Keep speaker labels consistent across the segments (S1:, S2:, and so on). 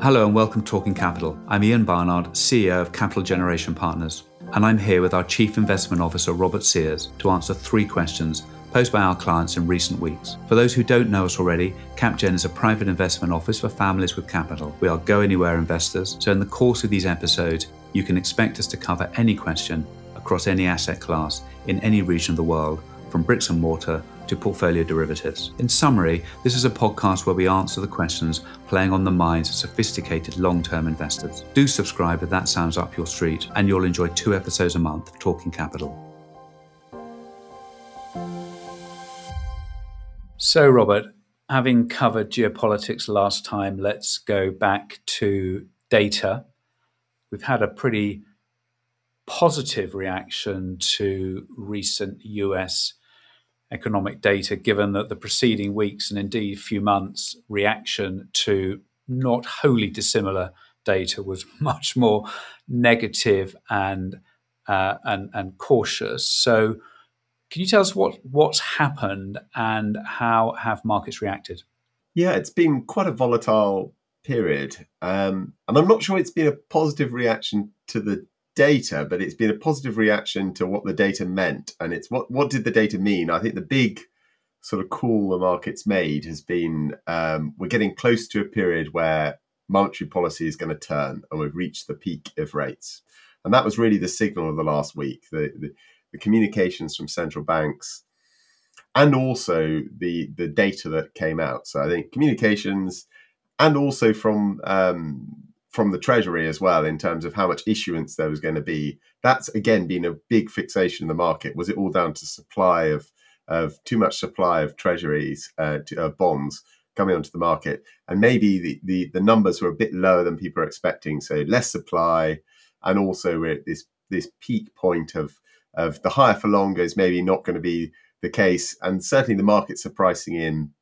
S1: Hello and welcome to Talking Capital. I'm Ian Barnard, CEO of Capital Generation Partners, and I'm here with our Chief Investment Officer, Robert Sears, to answer three questions posed by our clients in recent weeks. For those who don't know us already, CapGen is a private investment office for families with capital. We are go anywhere investors, so in the course of these episodes, you can expect us to cover any question across any asset class in any region of the world, from bricks and mortar to portfolio derivatives. In summary, this is a podcast where we answer the questions playing on the minds of sophisticated long term investors. Do subscribe if that sounds up your street, and you'll enjoy two episodes a month of Talking Capital. So, Robert, having covered geopolitics last time, let's go back to data. We've had a pretty positive reaction to recent US economic data, given that the preceding weeks and indeed few months' reaction to not wholly dissimilar data was much more negative and uh, and, and cautious. So, can you tell us what what's happened and how have markets reacted?
S2: Yeah, it's been quite a volatile period, um, and I'm not sure it's been a positive reaction to the data, but it's been a positive reaction to what the data meant. And it's what what did the data mean? I think the big sort of call the markets made has been um, we're getting close to a period where monetary policy is going to turn, and we've reached the peak of rates. And that was really the signal of the last week. The, the, the communications from central banks and also the the data that came out. So I think communications and also from um, from the Treasury as well in terms of how much issuance there was going to be. That's again been a big fixation in the market. Was it all down to supply of of too much supply of Treasuries uh, to, uh, bonds coming onto the market, and maybe the, the the numbers were a bit lower than people are expecting. So less supply, and also we're at this this peak point of of the higher for longer is maybe not going to be the case, and certainly the markets are pricing in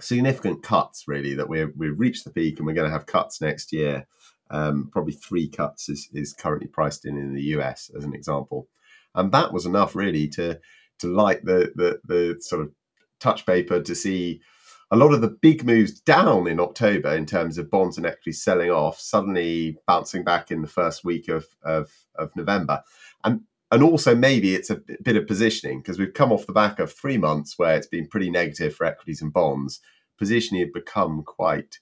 S2: significant cuts really that we're we've reached the peak and we're going to have cuts next year um, probably three cuts is, is currently priced in in the US as an example, and that was enough really to to light the the, the sort of touch paper to see a lot of the big moves down in October in terms of bonds and equities selling off, suddenly bouncing back in the first week of of, of November, and and also maybe it's a bit of positioning because we've come off the back of three months where it's been pretty negative for equities and bonds. Positioning had become quite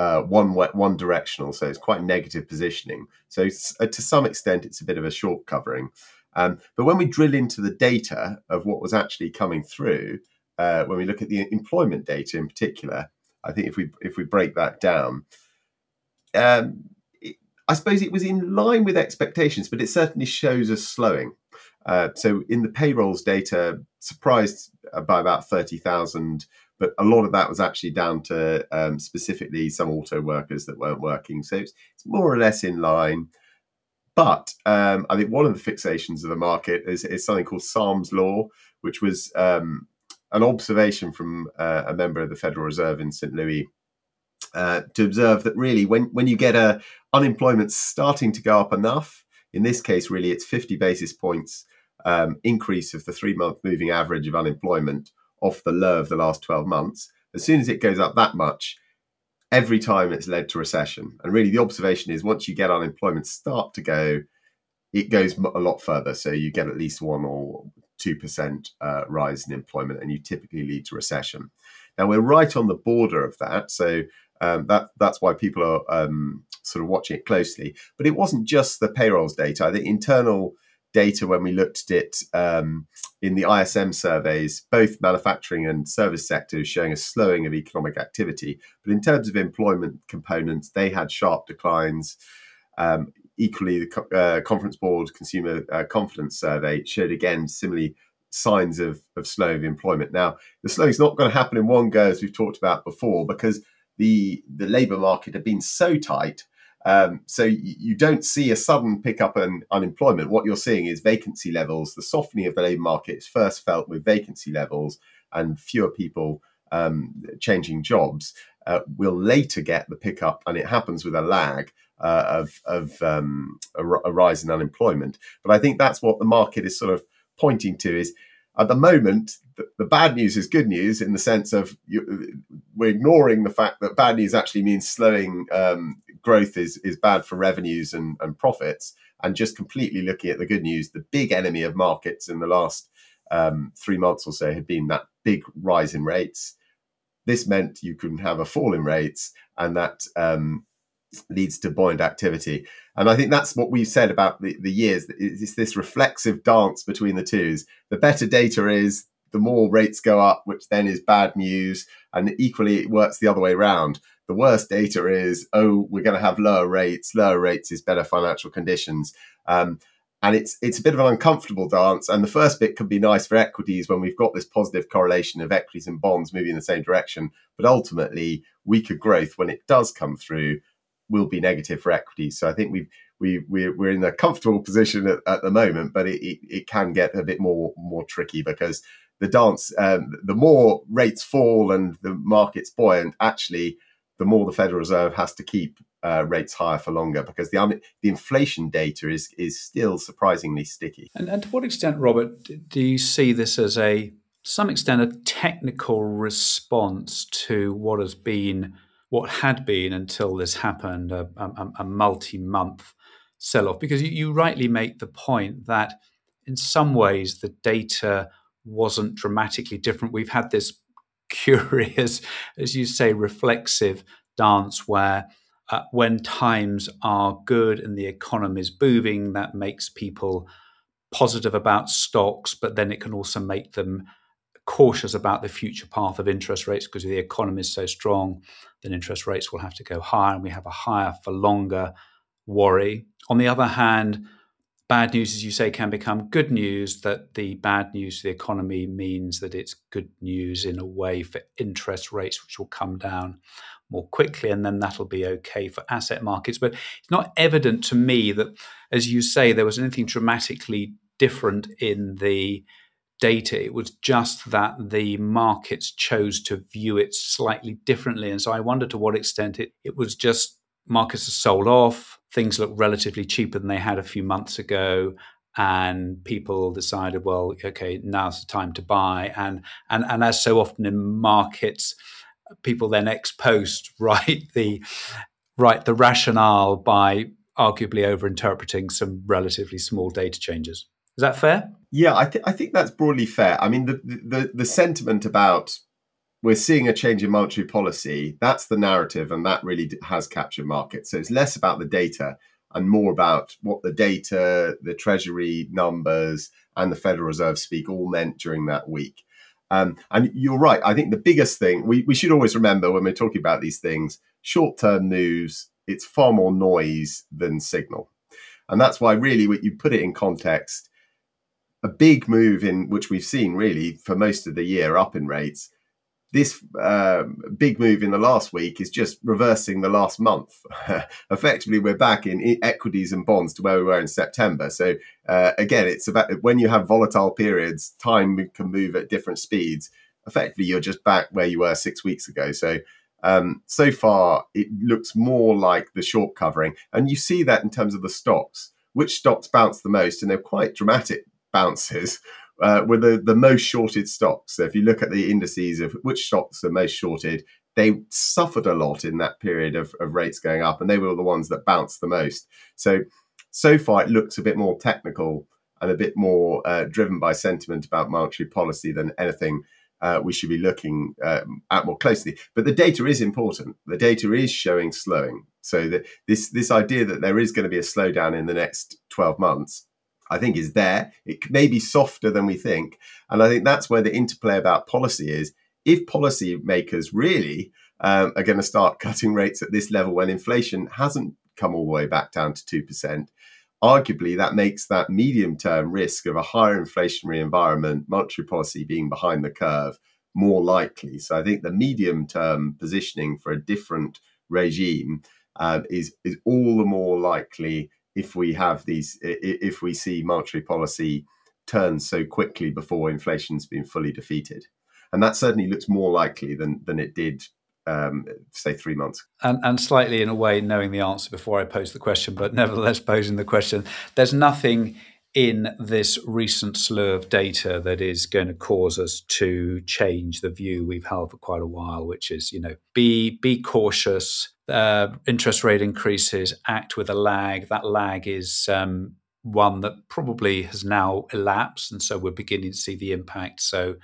S2: uh, one one directional, so it's quite negative positioning. So uh, to some extent, it's a bit of a short covering. Um, but when we drill into the data of what was actually coming through, uh, when we look at the employment data in particular, I think if we if we break that down, um, it, I suppose it was in line with expectations, but it certainly shows a slowing. Uh, so in the payrolls data, surprised by about thirty thousand but a lot of that was actually down to um, specifically some auto workers that weren't working. So it's, it's more or less in line. But um, I think one of the fixations of the market is, is something called Sahm's law, which was um, an observation from uh, a member of the Federal Reserve in St. Louis uh, to observe that really when, when you get a unemployment starting to go up enough, in this case, really it's 50 basis points um, increase of the three month moving average of unemployment off the low of the last 12 months, as soon as it goes up that much, every time it's led to recession. And really, the observation is once you get unemployment start to go, it goes a lot further. So you get at least one or 2% uh, rise in employment, and you typically lead to recession. Now, we're right on the border of that. So um, that that's why people are um, sort of watching it closely. But it wasn't just the payrolls data. The internal data when we looked at it um, in the ISM surveys, both manufacturing and service sectors showing a slowing of economic activity. But in terms of employment components, they had sharp declines. Um, equally, the uh, Conference Board Consumer uh, Confidence Survey showed again similarly signs of, of slow of employment. Now, the slowing is not going to happen in one go, as we've talked about before, because the the labour market had been so tight um, so you don't see a sudden pickup in unemployment. What you're seeing is vacancy levels. The softening of the labour market is first felt with vacancy levels and fewer people um, changing jobs. Uh, will later get the pickup, and it happens with a lag uh, of, of um, a, a rise in unemployment. But I think that's what the market is sort of pointing to: is at the moment, the, the, bad news is good news in the sense of you, we're ignoring the fact that bad news actually means slowing um, growth is is bad for revenues and, and profits, and just completely looking at the good news. The big enemy of markets in the last um, three months or so had been that big rise in rates. This meant you couldn't have a fall in rates, and that um, leads to buoyant activity. And I think that's what we've said about the, the years. It's this reflexive dance between the twos. The better data is, the more rates go up, which then is bad news. And equally, it works the other way around. The worst data is, oh, we're going to have lower rates. Lower rates is better financial conditions. Um, and it's it's a bit of an uncomfortable dance. And the first bit can be nice for equities when we've got this positive correlation of equities and bonds moving in the same direction. But ultimately, weaker growth when it does come through will be negative for equities. So I think we've we we're, we're in a comfortable position at, at the moment, but it, it, it, can get a bit more more tricky because the dance um, the more rates fall and the market's buoyant, actually the more the Federal Reserve has to keep uh, rates higher for longer because the the inflation data is is still surprisingly sticky.
S1: And, and to what extent, Robert, do you see this as a some extent a technical response to what has been what had been until this happened a, a, a multi month sell off. Because you, you rightly make the point that in some ways the data wasn't dramatically different. We've had this curious, as you say, reflexive dance where uh, when times are good and the economy is booming, that makes people positive about stocks, but then it can also make them cautious about the future path of interest rates because the economy is so strong, then interest rates will have to go higher, and we have a higher for longer worry. On the other hand, bad news, as you say, can become good news. That the bad news to the economy means that it's good news in a way for interest rates, which will come down more quickly, and then that'll be okay for asset markets. But it's not evident to me that, as you say, there was anything dramatically different in the data. It was just that the markets chose to view it slightly differently. And so I wonder to what extent it, it was just markets are sold off, things look relatively cheaper than they had a few months ago. And people decided, well, okay, now's the time to buy. And and and as so often in markets, people then ex post write the write the rationale by arguably over interpreting some relatively small data changes. Is that fair?
S2: Yeah, I, th- I think that's broadly fair. I mean, the, the the sentiment about we're seeing a change in monetary policy that's the narrative, and that really has captured markets. So it's less about the data and more about what the data, the Treasury numbers, and the Federal Reserve speak all meant during that week. Um, and you're right. I think the biggest thing we, we should always remember when we're talking about these things short term news, it's far more noise than signal. And that's why, really, when you put it in context, a big move in which we've seen really for most of the year up in rates. This uh, big move in the last week is just reversing the last month. Effectively, we're back in equities and bonds to where we were in September. So uh, again, it's about when you have volatile periods, time can move at different speeds. Effectively, you're just back where you were six weeks ago. So um, so far, it looks more like the short covering, and you see that in terms of the stocks. Which stocks bounce the most, and they're quite dramatic bounces uh, were the, the most shorted stocks. So if you look at the indices of which stocks are most shorted, they suffered a lot in that period of, of rates going up, and they were the ones that bounced the most. So so far, it looks a bit more technical and a bit more uh, driven by sentiment about monetary policy than anything uh, we should be looking um, at more closely. But the data is important. The data is showing slowing. So that this this idea that there is going to be a slowdown in the next 12 months I think is there. It may be softer than we think. And I think that's where the interplay about policy is. If policymakers really um, are going to start cutting rates at this level when inflation hasn't come all the way back down to 2%, arguably that makes that medium term risk of a higher inflationary environment, monetary policy being behind the curve, more likely. So I think the medium term positioning for a different regime uh, is, is all the more likely if we have these, if we see monetary policy turn so quickly before inflation's been fully defeated. And that certainly looks more likely than, than it did um, say three months.
S1: And, and, slightly in a way, knowing the answer before I pose the question, but nevertheless posing the question, there's nothing in this recent slew of data that is going to cause us to change the view we've held for quite a while, which is, you know, be be cautious. Uh, interest rate increases act with a lag. That lag is um, one that probably has now elapsed, and so we're beginning to see the impact. So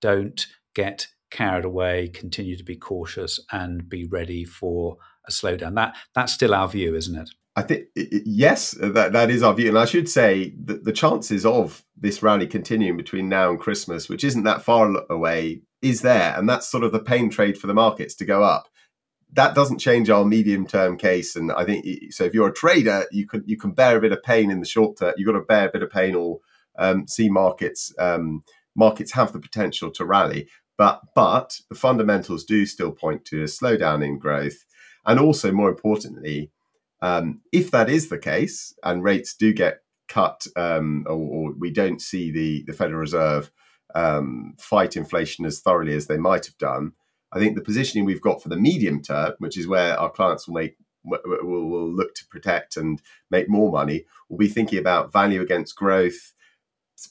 S1: don't get carried away. Continue to be cautious and be ready for a slowdown. That that's still our view, isn't it?
S2: I think yes, that that is our view, and I should say that the chances of this rally continuing between now and Christmas, which isn't that far away, is there, and that's sort of the pain trade for the markets to go up. That doesn't change our medium term case, and I think so. If you're a trader, you can you can bear a bit of pain in the short term. You've got to bear a bit of pain, or um, see markets um, markets have the potential to rally. But but the fundamentals do still point to a slowdown in growth, and also more importantly um, if that is the case and rates do get cut um, or, or, we don't see the, the Federal Reserve um, fight inflation as thoroughly as they might have done, I think the positioning we've got for the medium term, which is where our clients will make will, will look to protect and make more money, will be thinking about value against growth,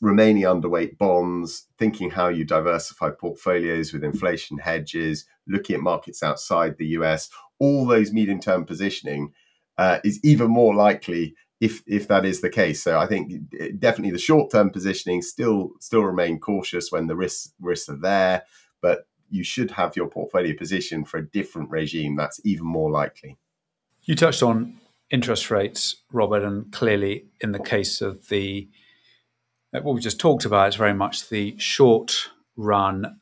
S2: remaining underweight bonds, thinking how you diversify portfolios with inflation hedges, looking at markets outside the US, all those medium term positioning uh, is even more likely if if that is the case. So I think definitely the short term positioning still still remain cautious when the risks risks are there, but you should have your portfolio position for a different regime. That's even more likely.
S1: You touched on interest rates, Robert, and clearly in the case of the what we just talked about, it's very much the short run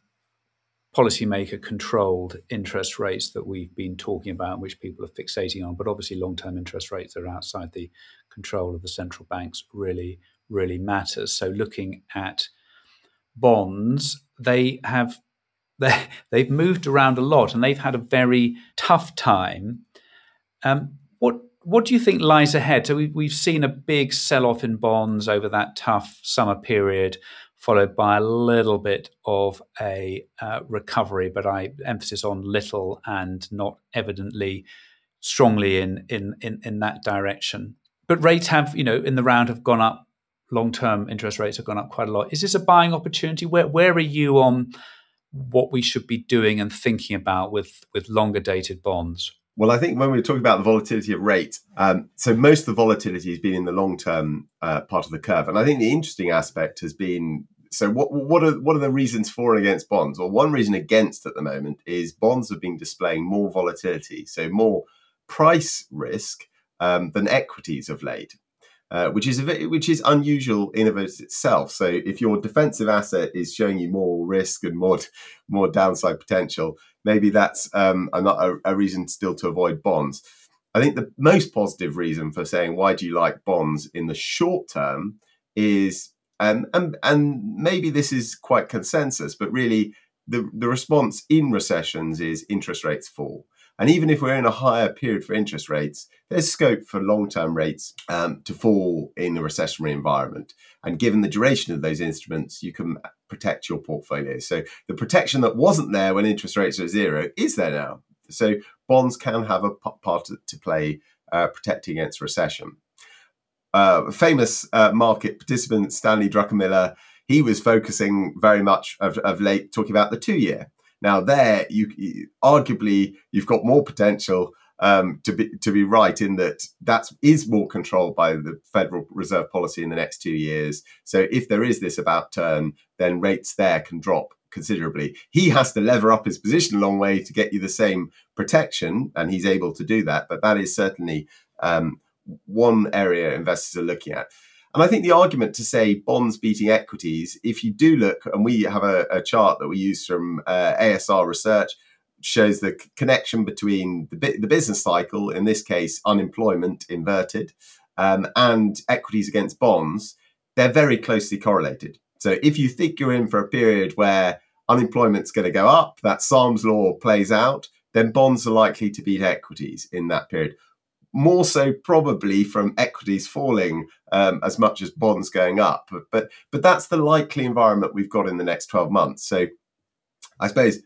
S1: policymaker controlled interest rates that we've been talking about, which people are fixating on. But obviously, long term interest rates that are outside the control of the central banks really, really matters. So, looking at bonds, they have they, they've moved around a lot and they've had a very tough time. Um, what what do you think lies ahead? So we, we've seen a big sell off in bonds over that tough summer period followed by a little bit of a uh, recovery, but I emphasis on little and not evidently strongly in, in in in that direction. But rates have, you know, in the round have gone up. Long term interest rates have gone up quite a lot. Is this a buying opportunity? Where where are you on what we should be doing and thinking about with with longer dated bonds?
S2: Well, I think when we are talking about the volatility of rate, um, so most of the volatility has been in the long term uh, part of the curve, and I think the interesting aspect has been. So, what what are what are the reasons for and against bonds? Well, one reason against at the moment is bonds have been displaying more volatility, so more price risk um, than equities of late. Uh, which is a, which is unusual in of itself. So if your defensive asset is showing you more risk and more more downside potential, maybe that's um, a, a reason still to avoid bonds. I think the most positive reason for saying why do you like bonds in the short term is and and and maybe this is quite consensus, but really the the response in recessions is interest rates fall. And even if we're in a higher period for interest rates, there's scope for long term rates um, to fall in a recessionary environment. And given the duration of those instruments, you can protect your portfolio. So the protection that wasn't there when interest rates are zero is there now. So bonds can have a part to play uh, protecting against recession. Uh, famous uh, market participant Stanley Druckenmiller, he was focusing very much of, of late talking about the two year now, there, you, arguably you've got more potential um, to be to be right in that that is more controlled by the Federal Reserve policy in the next two years. So if there is this about turn, then rates there can drop considerably. He has to lever up his position a long way to get you the same protection, and he's able to do that. But that is certainly um, one area investors are looking at. And I think the argument to say bonds beating equities, if you do look, and we have a, a chart that we use from uh, ASR research, shows the connection between the, the business cycle, in this case, unemployment inverted, um, and equities against bonds, they're very closely correlated. So if you think you're in for a period where unemployment's going to go up, that Sahm's law plays out, then bonds are likely to beat equities in that period more so probably from equities falling um, as much as bonds going up. But, but that's the likely environment we've got in the next twelve months. So I suppose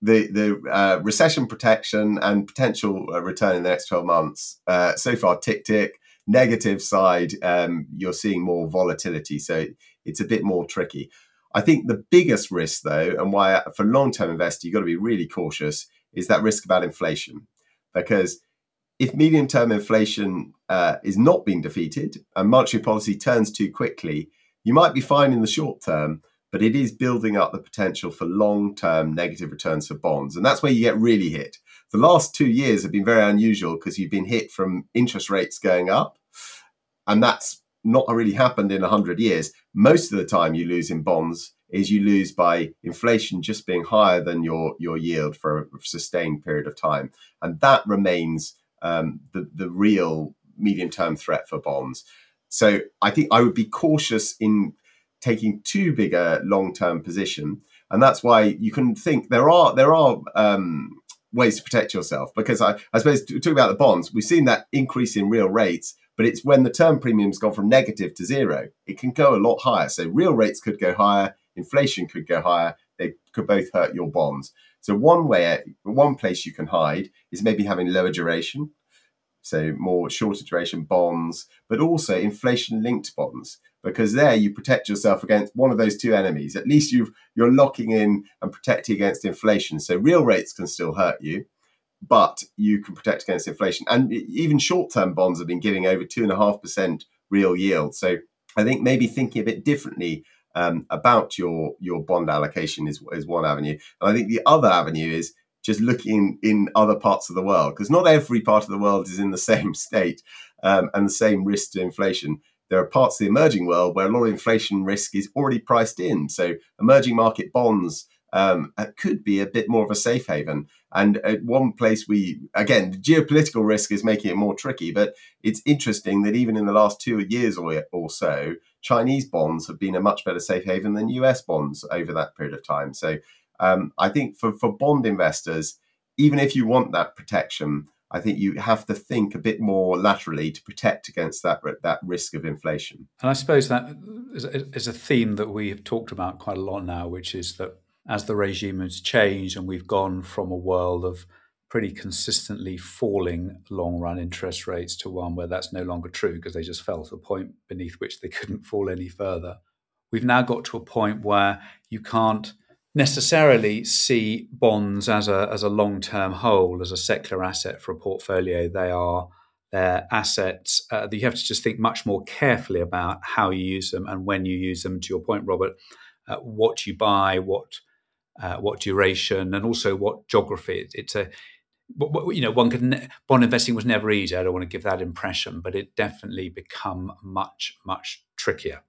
S2: the the uh, recession protection and potential uh, return in the next twelve months uh, so far tick tick. negative side, um, you're seeing more volatility. So it's a bit more tricky. I think the biggest risk, though, and why for long term investor, you've got to be really cautious, is that risk about inflation. Because if medium term inflation uh, is not being defeated and monetary policy turns too quickly, you might be fine in the short term, but it is building up the potential for long term negative returns for bonds. And that's where you get really hit. The last two years have been very unusual because you've been hit from interest rates going up. And that's not really happened in 100 years. Most of the time you lose in bonds is you lose by inflation just being higher than your, your yield for a sustained period of time. And that remains um, the, the real medium term threat for bonds. So I think I would be cautious in taking too big a long term position. And that's why you can think there are there are um, ways to protect yourself because I, I suppose talking about the bonds, we've seen that increase in real rates, but it's when the term premium's gone from negative to zero, it can go a lot higher. So real rates could go higher, inflation could go higher, they could both hurt your bonds. So one way, one place you can hide is maybe having lower duration, so more shorter duration bonds, but also inflation linked bonds, because there you protect yourself against one of those two enemies. At least you you're locking in and protecting against inflation. So real rates can still hurt you, but you can protect against inflation. And even short term bonds have been giving over two and a half percent real yield. So I think maybe thinking a bit differently um, about your your bond allocation is is one avenue. And I think the other avenue is just looking in other parts of the world because not every part of the world is in the same state um, and the same risk to inflation. There are parts of the emerging world where a lot of inflation risk is already priced in. So emerging market bonds um, uh, could be a bit more of a safe haven. And at one place, we again, the geopolitical risk is making it more tricky. But it's interesting that even in the last two years or, or so, Chinese bonds have been a much better safe haven than US bonds over that period of time. So um, I think for, for bond investors, even if you want that protection, I think you have to think a bit more laterally to protect against that that risk of inflation.
S1: And I suppose that is a theme that we have talked about quite a lot now, which is that as the regime has changed and we've gone from a world of pretty consistently falling long run interest rates to one where that's no longer true because they just fell to a point beneath which they couldn't fall any further. We've now got to a point where you can't necessarily see bonds as a as a long term whole, as a secular asset for a portfolio. They are their assets uh, that you have to just think much more carefully about how you use them and when you use them. To your point, Robert, uh, what you buy, what uh, what duration, and also what geography. It's a you know, one could bond investing was never easy. I don't want to give that impression, but it definitely become much much trickier.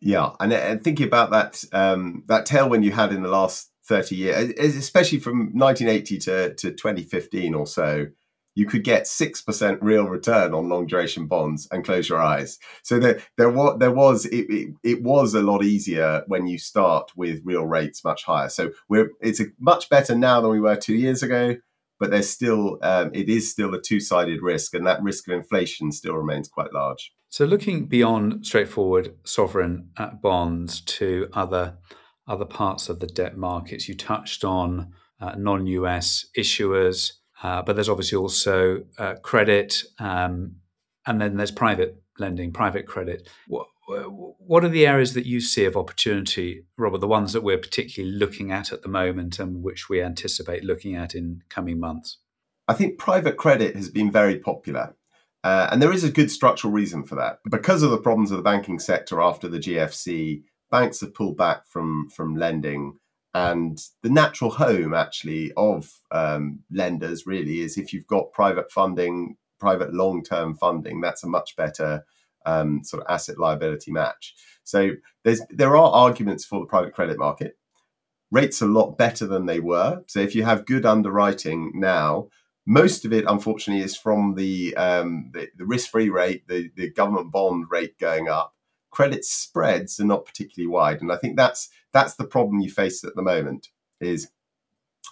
S2: Yeah, and, and thinking about that um, that tailwind you had in the last thirty years, especially from 1980 to, to 2015 or so, you could get six percent real return on long duration bonds and close your eyes. So there there was there was it, it, it, was a lot easier when you start with real rates much higher. So we're it's a, much better now than we were two years ago. But there's still um, it is still a two sided risk, and that risk of inflation still remains quite large.
S1: So, looking beyond straightforward sovereign uh, bonds to other other parts of the debt markets, you touched on uh, non-US issuers, uh, but there's obviously also uh, credit, um, and then there's private lending, private credit. What, what are the areas that you see of opportunity, Robert? The ones that we're particularly looking at at the moment, and which we anticipate looking at in coming months.
S2: I think private credit has been very popular. Uh, and there is a good structural reason for that. Because of the problems of the banking sector after the GFC, banks have pulled back from, from lending. And the natural home, actually, of um, lenders really is if you've got private funding, private long term funding, that's a much better um, sort of asset liability match. So there's there are arguments for the private credit market. Rates are a lot better than they were. So if you have good underwriting now, most of it, unfortunately, is from the um, the, the risk-free rate, the, the government bond rate going up. Credit spreads are not particularly wide, and I think that's that's the problem you face at the moment. Is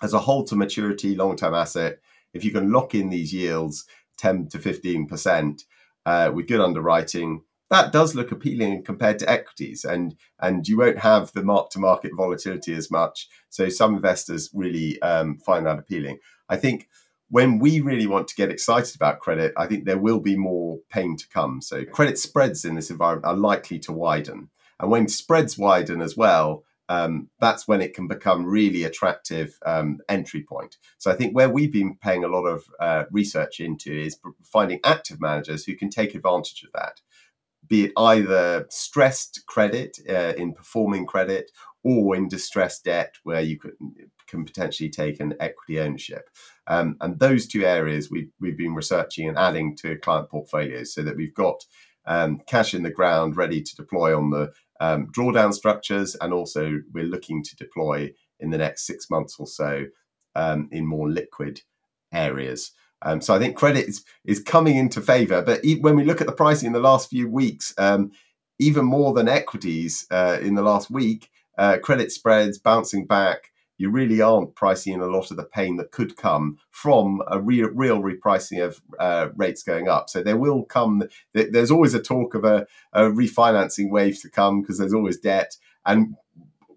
S2: as a hold to maturity long-term asset, if you can lock in these yields, ten to fifteen percent, uh, with good underwriting, that does look appealing compared to equities, and and you won't have the mark-to-market volatility as much. So some investors really um, find that appealing. I think when we really want to get excited about credit, I think there will be more pain to come. So credit spreads in this environment are likely to widen. And when spreads widen as well, um, that's when it can become really attractive um, entry point. So I think where we've been paying a lot of uh, research into is finding active managers who can take advantage of that, be it either stressed credit uh, in performing credit or in distressed debt where you could, can potentially take an equity ownership. Um, and those two areas we've, we've been researching and adding to client portfolios so that we've got um, cash in the ground ready to deploy on the um, drawdown structures, and also we're looking to deploy in the next six months or so um, in more liquid areas. Um, so I think credit is, is coming into favour. But when we look at the pricing in the last few weeks, um, even more than equities uh, in the last week, uh, credit spreads bouncing back you really aren't pricing in a lot of the pain that could come from a real, real repricing of uh, rates going up. So there will come, there's always a talk of a, a refinancing wave to come because there's always debt. And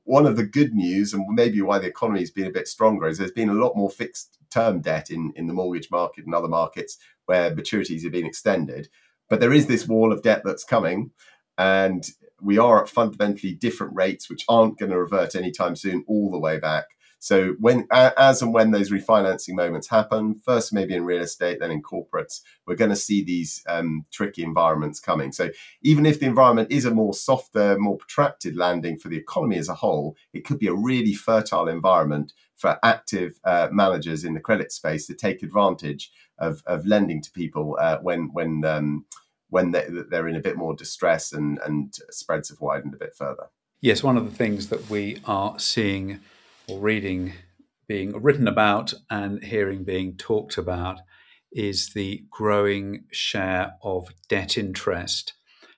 S2: one of the good news, and maybe why the economy has been a bit stronger, is there's been a lot more fixed term debt in, in the mortgage market and other markets where maturities have been extended. But there is this wall of debt that's coming. And we are at fundamentally different rates, which aren't going to revert anytime soon all the way back. So when, as and when those refinancing moments happen, first maybe in real estate, then in corporates, we're going to see these um, tricky environments coming. So even if the environment is a more softer, more protracted landing for the economy as a whole, it could be a really fertile environment for active uh, managers in the credit space to take advantage of, of lending to people uh, when when um, when they're in a bit more distress and, and spreads have widened a bit further.
S1: Yes, one of the things that we are seeing or reading being written about and hearing being talked about is the growing share of debt interest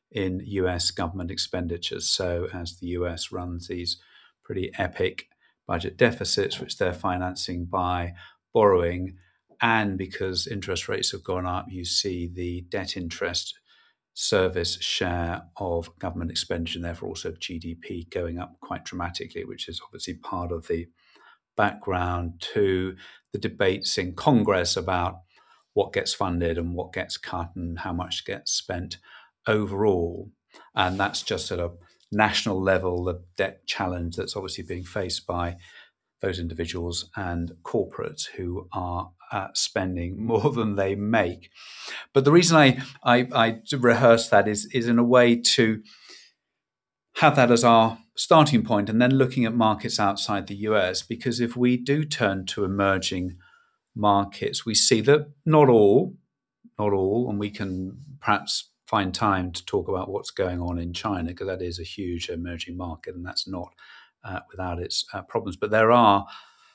S1: in US government expenditures. So, as the US runs these pretty epic budget deficits, which they're financing by borrowing, and because interest rates have gone up, you see the debt interest service share of government expenditure and therefore also GDP going up quite dramatically, which is obviously part of the background to the debates in Congress about what gets funded and what gets cut and how much gets spent overall. And that's just at a national level, the debt challenge that's obviously being faced by those individuals and corporates who are uh, spending more than they make. But the reason I, I, I rehearse that is, is in a way to have that as our starting point and then looking at markets outside the US. Because if we do turn to emerging markets, we see that not all, not all, and we can perhaps find time to talk about what's going on in China, because that is a huge emerging market and that's not uh, without its uh, problems. But there are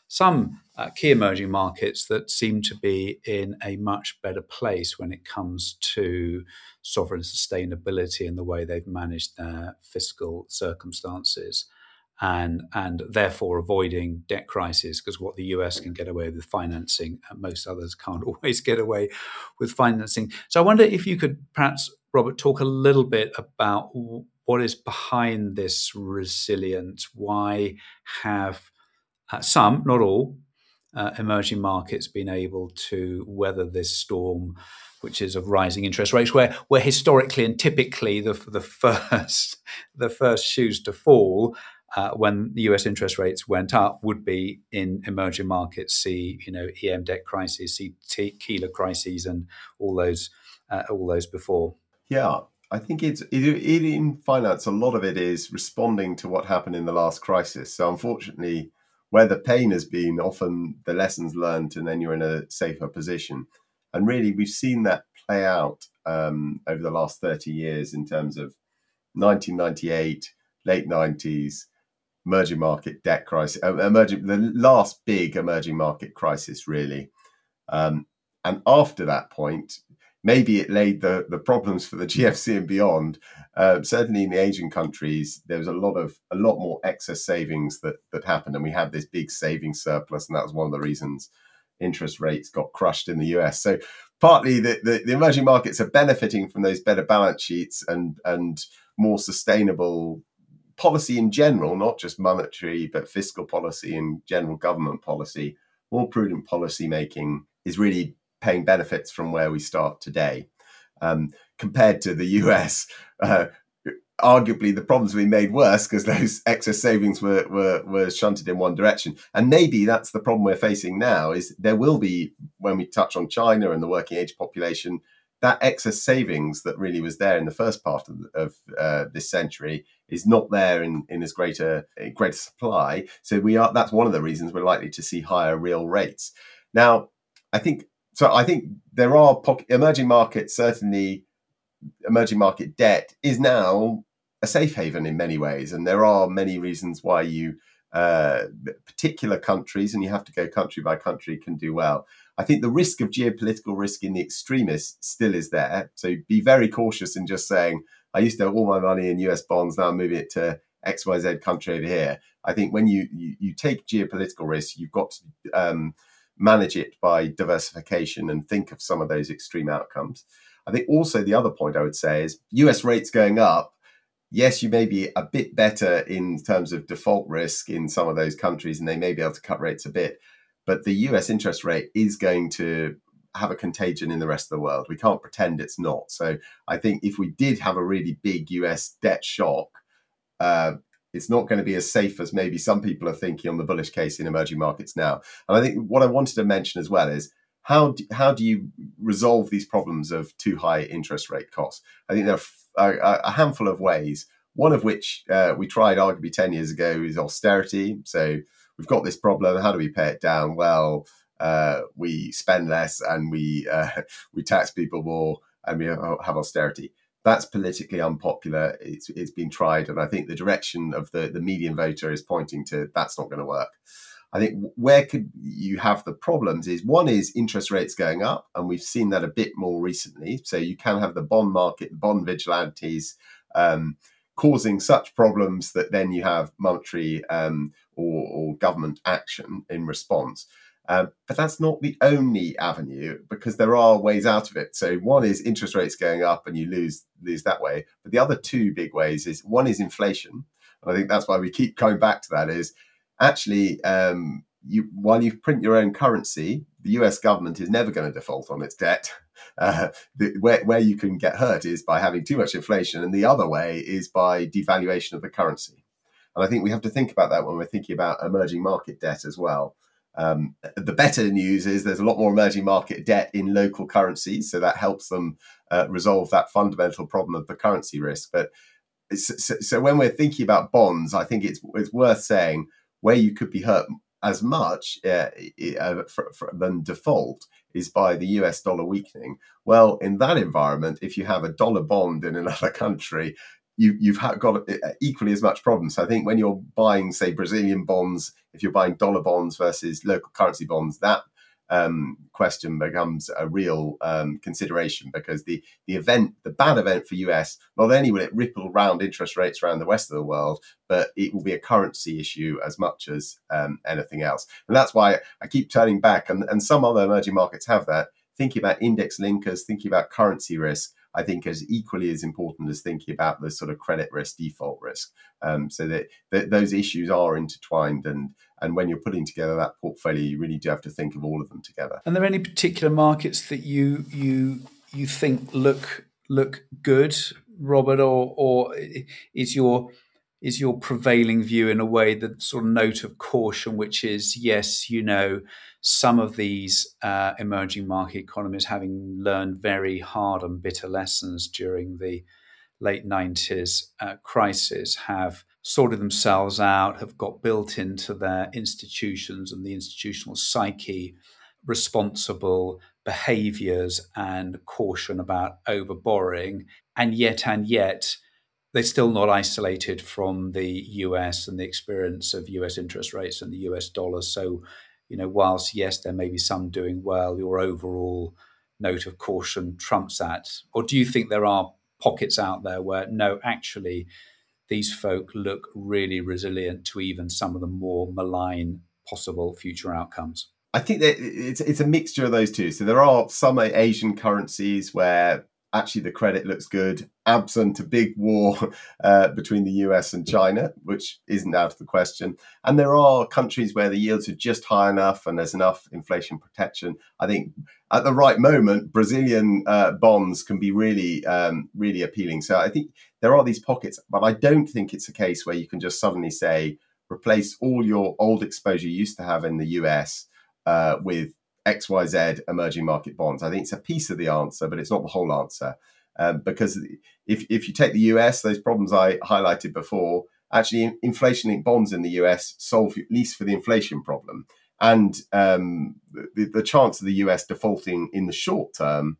S1: some uh, key emerging markets that seem to be in a much better place when it comes to sovereign sustainability and the way they've managed their fiscal circumstances. And, and therefore avoiding debt crisis because what the US can get away with financing, most others can't always get away with financing. So I wonder if you could perhaps, Robert, talk a little bit about what is behind this resilience? Why have uh, some, not all, uh, emerging markets been able to weather this storm, which is of rising interest rates, where where historically and typically the the first the first shoes to fall uh, when the U.S. interest rates went up would be in emerging markets. See, you know, EM debt crises, see Keeler crises, and all those uh, all those before.
S2: Yeah, I think it's it, it, in finance. A lot of it is responding to what happened in the last crisis. So unfortunately, where the pain has been, often the lessons learned, and then you're in a safer position. And really, we've seen that play out um, over the last thirty years in terms of 1998, late 90s, emerging market debt crisis, uh, emerging the last big emerging market crisis, really. Um, and after that point, maybe it laid the, the problems for the GFC and beyond. Uh, certainly in the Asian countries, there was a lot of a lot more excess savings that that happened, and we had this big savings surplus, and that was one of the reasons interest rates got crushed in the US. So partly the, the, the emerging markets are benefiting from those better balance sheets and and more sustainable policy in general, not just monetary but fiscal policy and general government policy, more prudent policy making is really paying benefits from where we start today. Um, compared to the US, uh, arguably the problems we made worse because those excess savings were, were were shunted in one direction. And maybe that's the problem we're facing now is there will be when we touch on China and the working age population, that excess savings that really was there in the first part of, of uh, this century is not there in, in as greater greater supply. So we are that's one of the reasons we're likely to see higher real rates. Now, I think so. I think there are pocket, emerging markets certainly. Emerging market debt is now a safe haven in many ways, and there are many reasons why you uh, particular countries, and you have to go country by country, can do well. I think the risk of geopolitical risk in the extremists still is there. So be very cautious in just saying, I used to have all my money in US bonds, now I'm moving it to XYZ country over here. I think when you, you, you take geopolitical risk, you've got to um, manage it by diversification and think of some of those extreme outcomes. I think also the other point I would say is US rates going up yes, you may be a bit better in terms of default risk in some of those countries, and they may be able to cut rates a bit. But the US interest rate is going to have a contagion in the rest of the world. We can't pretend it's not. So I think if we did have a really big US debt shock, uh, it's not going to be as safe as maybe some people are thinking on the bullish case in emerging markets now. And I think what I wanted to mention as well is how do, how do you resolve these problems of too high interest rate costs? I think there are a, a handful of ways. One of which uh, we tried arguably 10 years ago is austerity. So we've got this problem. How do we pay it down? Well, uh, we spend less and we uh, we tax people more and we have austerity. That's politically unpopular. It's, it's been tried, and I think the direction of the, the median voter is pointing to that's not going to work. I think where could you have the problems is one is interest rates going up, and we've seen that a bit more recently. So you can have the bond market, bond vigilantes um, causing such problems that then you have monetary um, or, or, government action in response. Um, but that's not the only avenue because there are ways out of it. So one is interest rates going up and you lose lose that way. But the other two big ways is one is inflation. And I think that's why we keep coming back to that is actually, um, you while you print your own currency, the U.S. government is never going to default on its debt. Uh, the, where where you can get hurt is by having too much inflation, and the other way is by devaluation of the currency. And I think we have to think about that when we're thinking about emerging market debt as well. Um, the better news is there's a lot more emerging market debt in local currencies, so that helps them uh, resolve that fundamental problem of the currency risk. But so, so, when we're thinking about bonds, I think it's it's worth saying where you could be hurt as much uh, uh, for, for, than default is by the US dollar weakening. Well, in that environment, if you have a dollar bond in another country, you, you've got uh, equally as much problems. So I think when you're buying, say, Brazilian bonds, if you're buying dollar bonds versus local currency bonds, that um, question becomes a real um, consideration because the the event, the bad event for US, not only will it ripple around interest rates around the rest of the world, but it will be a currency issue as much as um, anything else. And that's why I keep turning back, and, and some other emerging markets have that. Thinking about index linkers, thinking about currency risk, I think is equally as important as thinking about the sort of credit risk, default risk. Um, so that, that, those issues are intertwined, and and when you're putting together that portfolio, you really do have to think of all of them together.
S1: And there are any particular markets that you you you think look look good, Robert, or or is your is your prevailing view in a way the sort of note of caution, which is yes, you know, some of these uh, emerging market economies having learned very hard and bitter lessons during the late 90s uh, crisis have sorted themselves out, have got built into their institutions and the institutional psyche responsible behaviors and caution about over borrowing. And yet, and yet, they're still not isolated from the US and the experience of US interest rates and the US dollar. So, you know, whilst yes, there may be some doing well, your overall note of caution trumps that. Or do you think there are pockets out there where no, actually, these folk look really resilient to even some of the more malign possible future outcomes?
S2: I think that it's it's a mixture of those two. So there are some Asian currencies where actually the credit looks good, absent a big war uh, between the US and China, which isn't out of the question. And there are countries where the yields are just high enough and there's enough inflation protection. I think at the right moment, Brazilian uh, bonds can be really, um, really appealing. So I think there are these pockets, but I don't think it's a case where you can just suddenly say, replace all your old exposure you used to have in the US uh, with XYZ emerging market bonds. I think it's a piece of the answer, but it's not the whole answer. Um, because if, if you take the US, those problems I highlighted before, actually inflation linked bonds in the US solve at least for the inflation problem. And um, the, the chance of the US defaulting in the short term,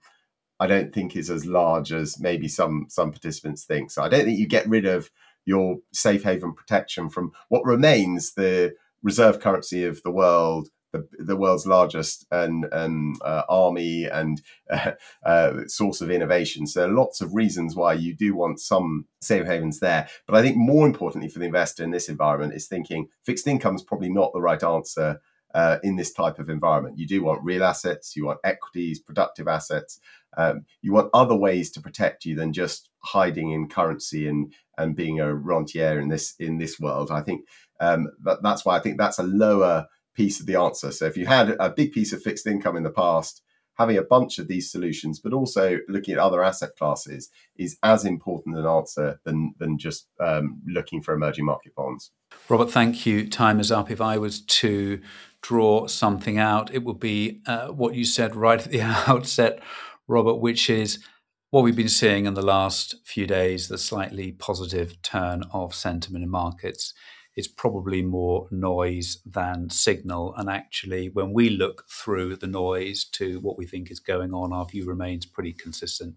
S2: I don't think is as large as maybe some some participants think. So I don't think you get rid of your safe haven protection from what remains the reserve currency of the world, the, the world's largest and, and uh, army and uh, uh, source of innovation. So lots of reasons why you do want some safe havens there. But I think more importantly for the investor in this environment is thinking fixed income is probably not the right answer uh, in this type of environment. You do want real assets, you want equities, productive assets. Um, you want other ways to protect you than just hiding in currency and and being a rentier in this in this world. I think um, that, that's why I think that's a lower piece of the answer. So if you had a big piece of fixed income in the past, having a bunch of these solutions, but also looking at other asset classes is as important an answer than than just um, looking for emerging market bonds.
S1: Robert, thank you. Time is up. If I was to draw something out, it would be uh, what you said right at the outset, Robert, which is what we've been seeing in the last few days, the slightly positive turn of sentiment in markets is probably more noise than signal. And actually, when we look through the noise to what we think is going on, our view remains pretty consistent,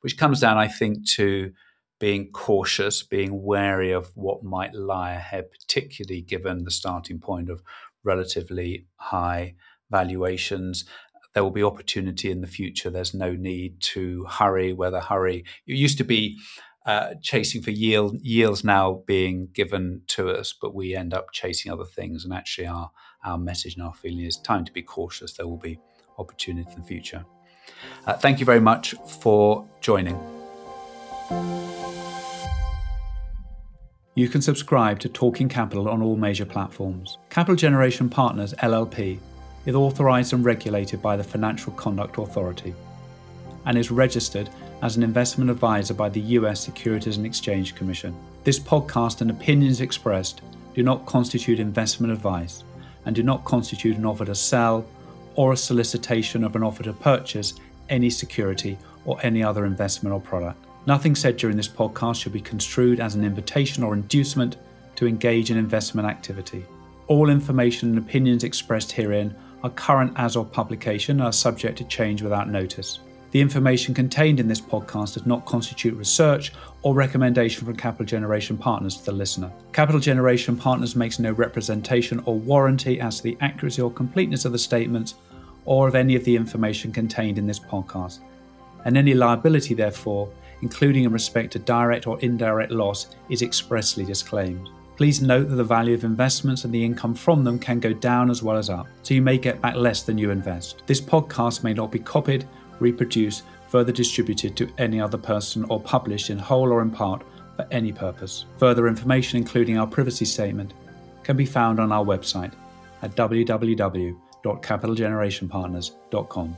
S1: which comes down, I think, to being cautious, being wary of what might lie ahead, particularly given the starting point of relatively high valuations. There will be opportunity in the future. There's no need to hurry. Whether hurry, it used to be uh, chasing for yield, yields now being given to us, but we end up chasing other things. And actually, our, our message and our feeling is time to be cautious. There will be opportunity in the future. Uh, thank you very much for joining. You can subscribe to Talking Capital on all major platforms. Capital Generation Partners LLP is authorised and regulated by the Financial Conduct Authority and is registered as an investment advisor by the US Securities and Exchange Commission. This podcast and opinions expressed do not constitute investment advice and do not constitute an offer to sell or a solicitation of an offer to purchase any security or any other investment or product. Nothing said during this podcast should be construed as an invitation or inducement to engage in investment activity. All information and opinions expressed herein are current as of publication and are subject to change without notice. The information contained in this podcast does not constitute research or recommendation from Capital Generation Partners to the listener. Capital Generation Partners makes no representation or warranty as to the accuracy or completeness of the statements or of any of the information contained in this podcast, and any liability, therefore, including in respect to direct or indirect loss, is expressly disclaimed. Please note that the value of investments and the income from them can go down as well as up, so you may get back less than you invest. This podcast may not be copied reproduced, further distributed to any other person, or published in whole or in part for any purpose. Further information, including our privacy statement, can be found on our website at www.capitalgenerationpartners.com.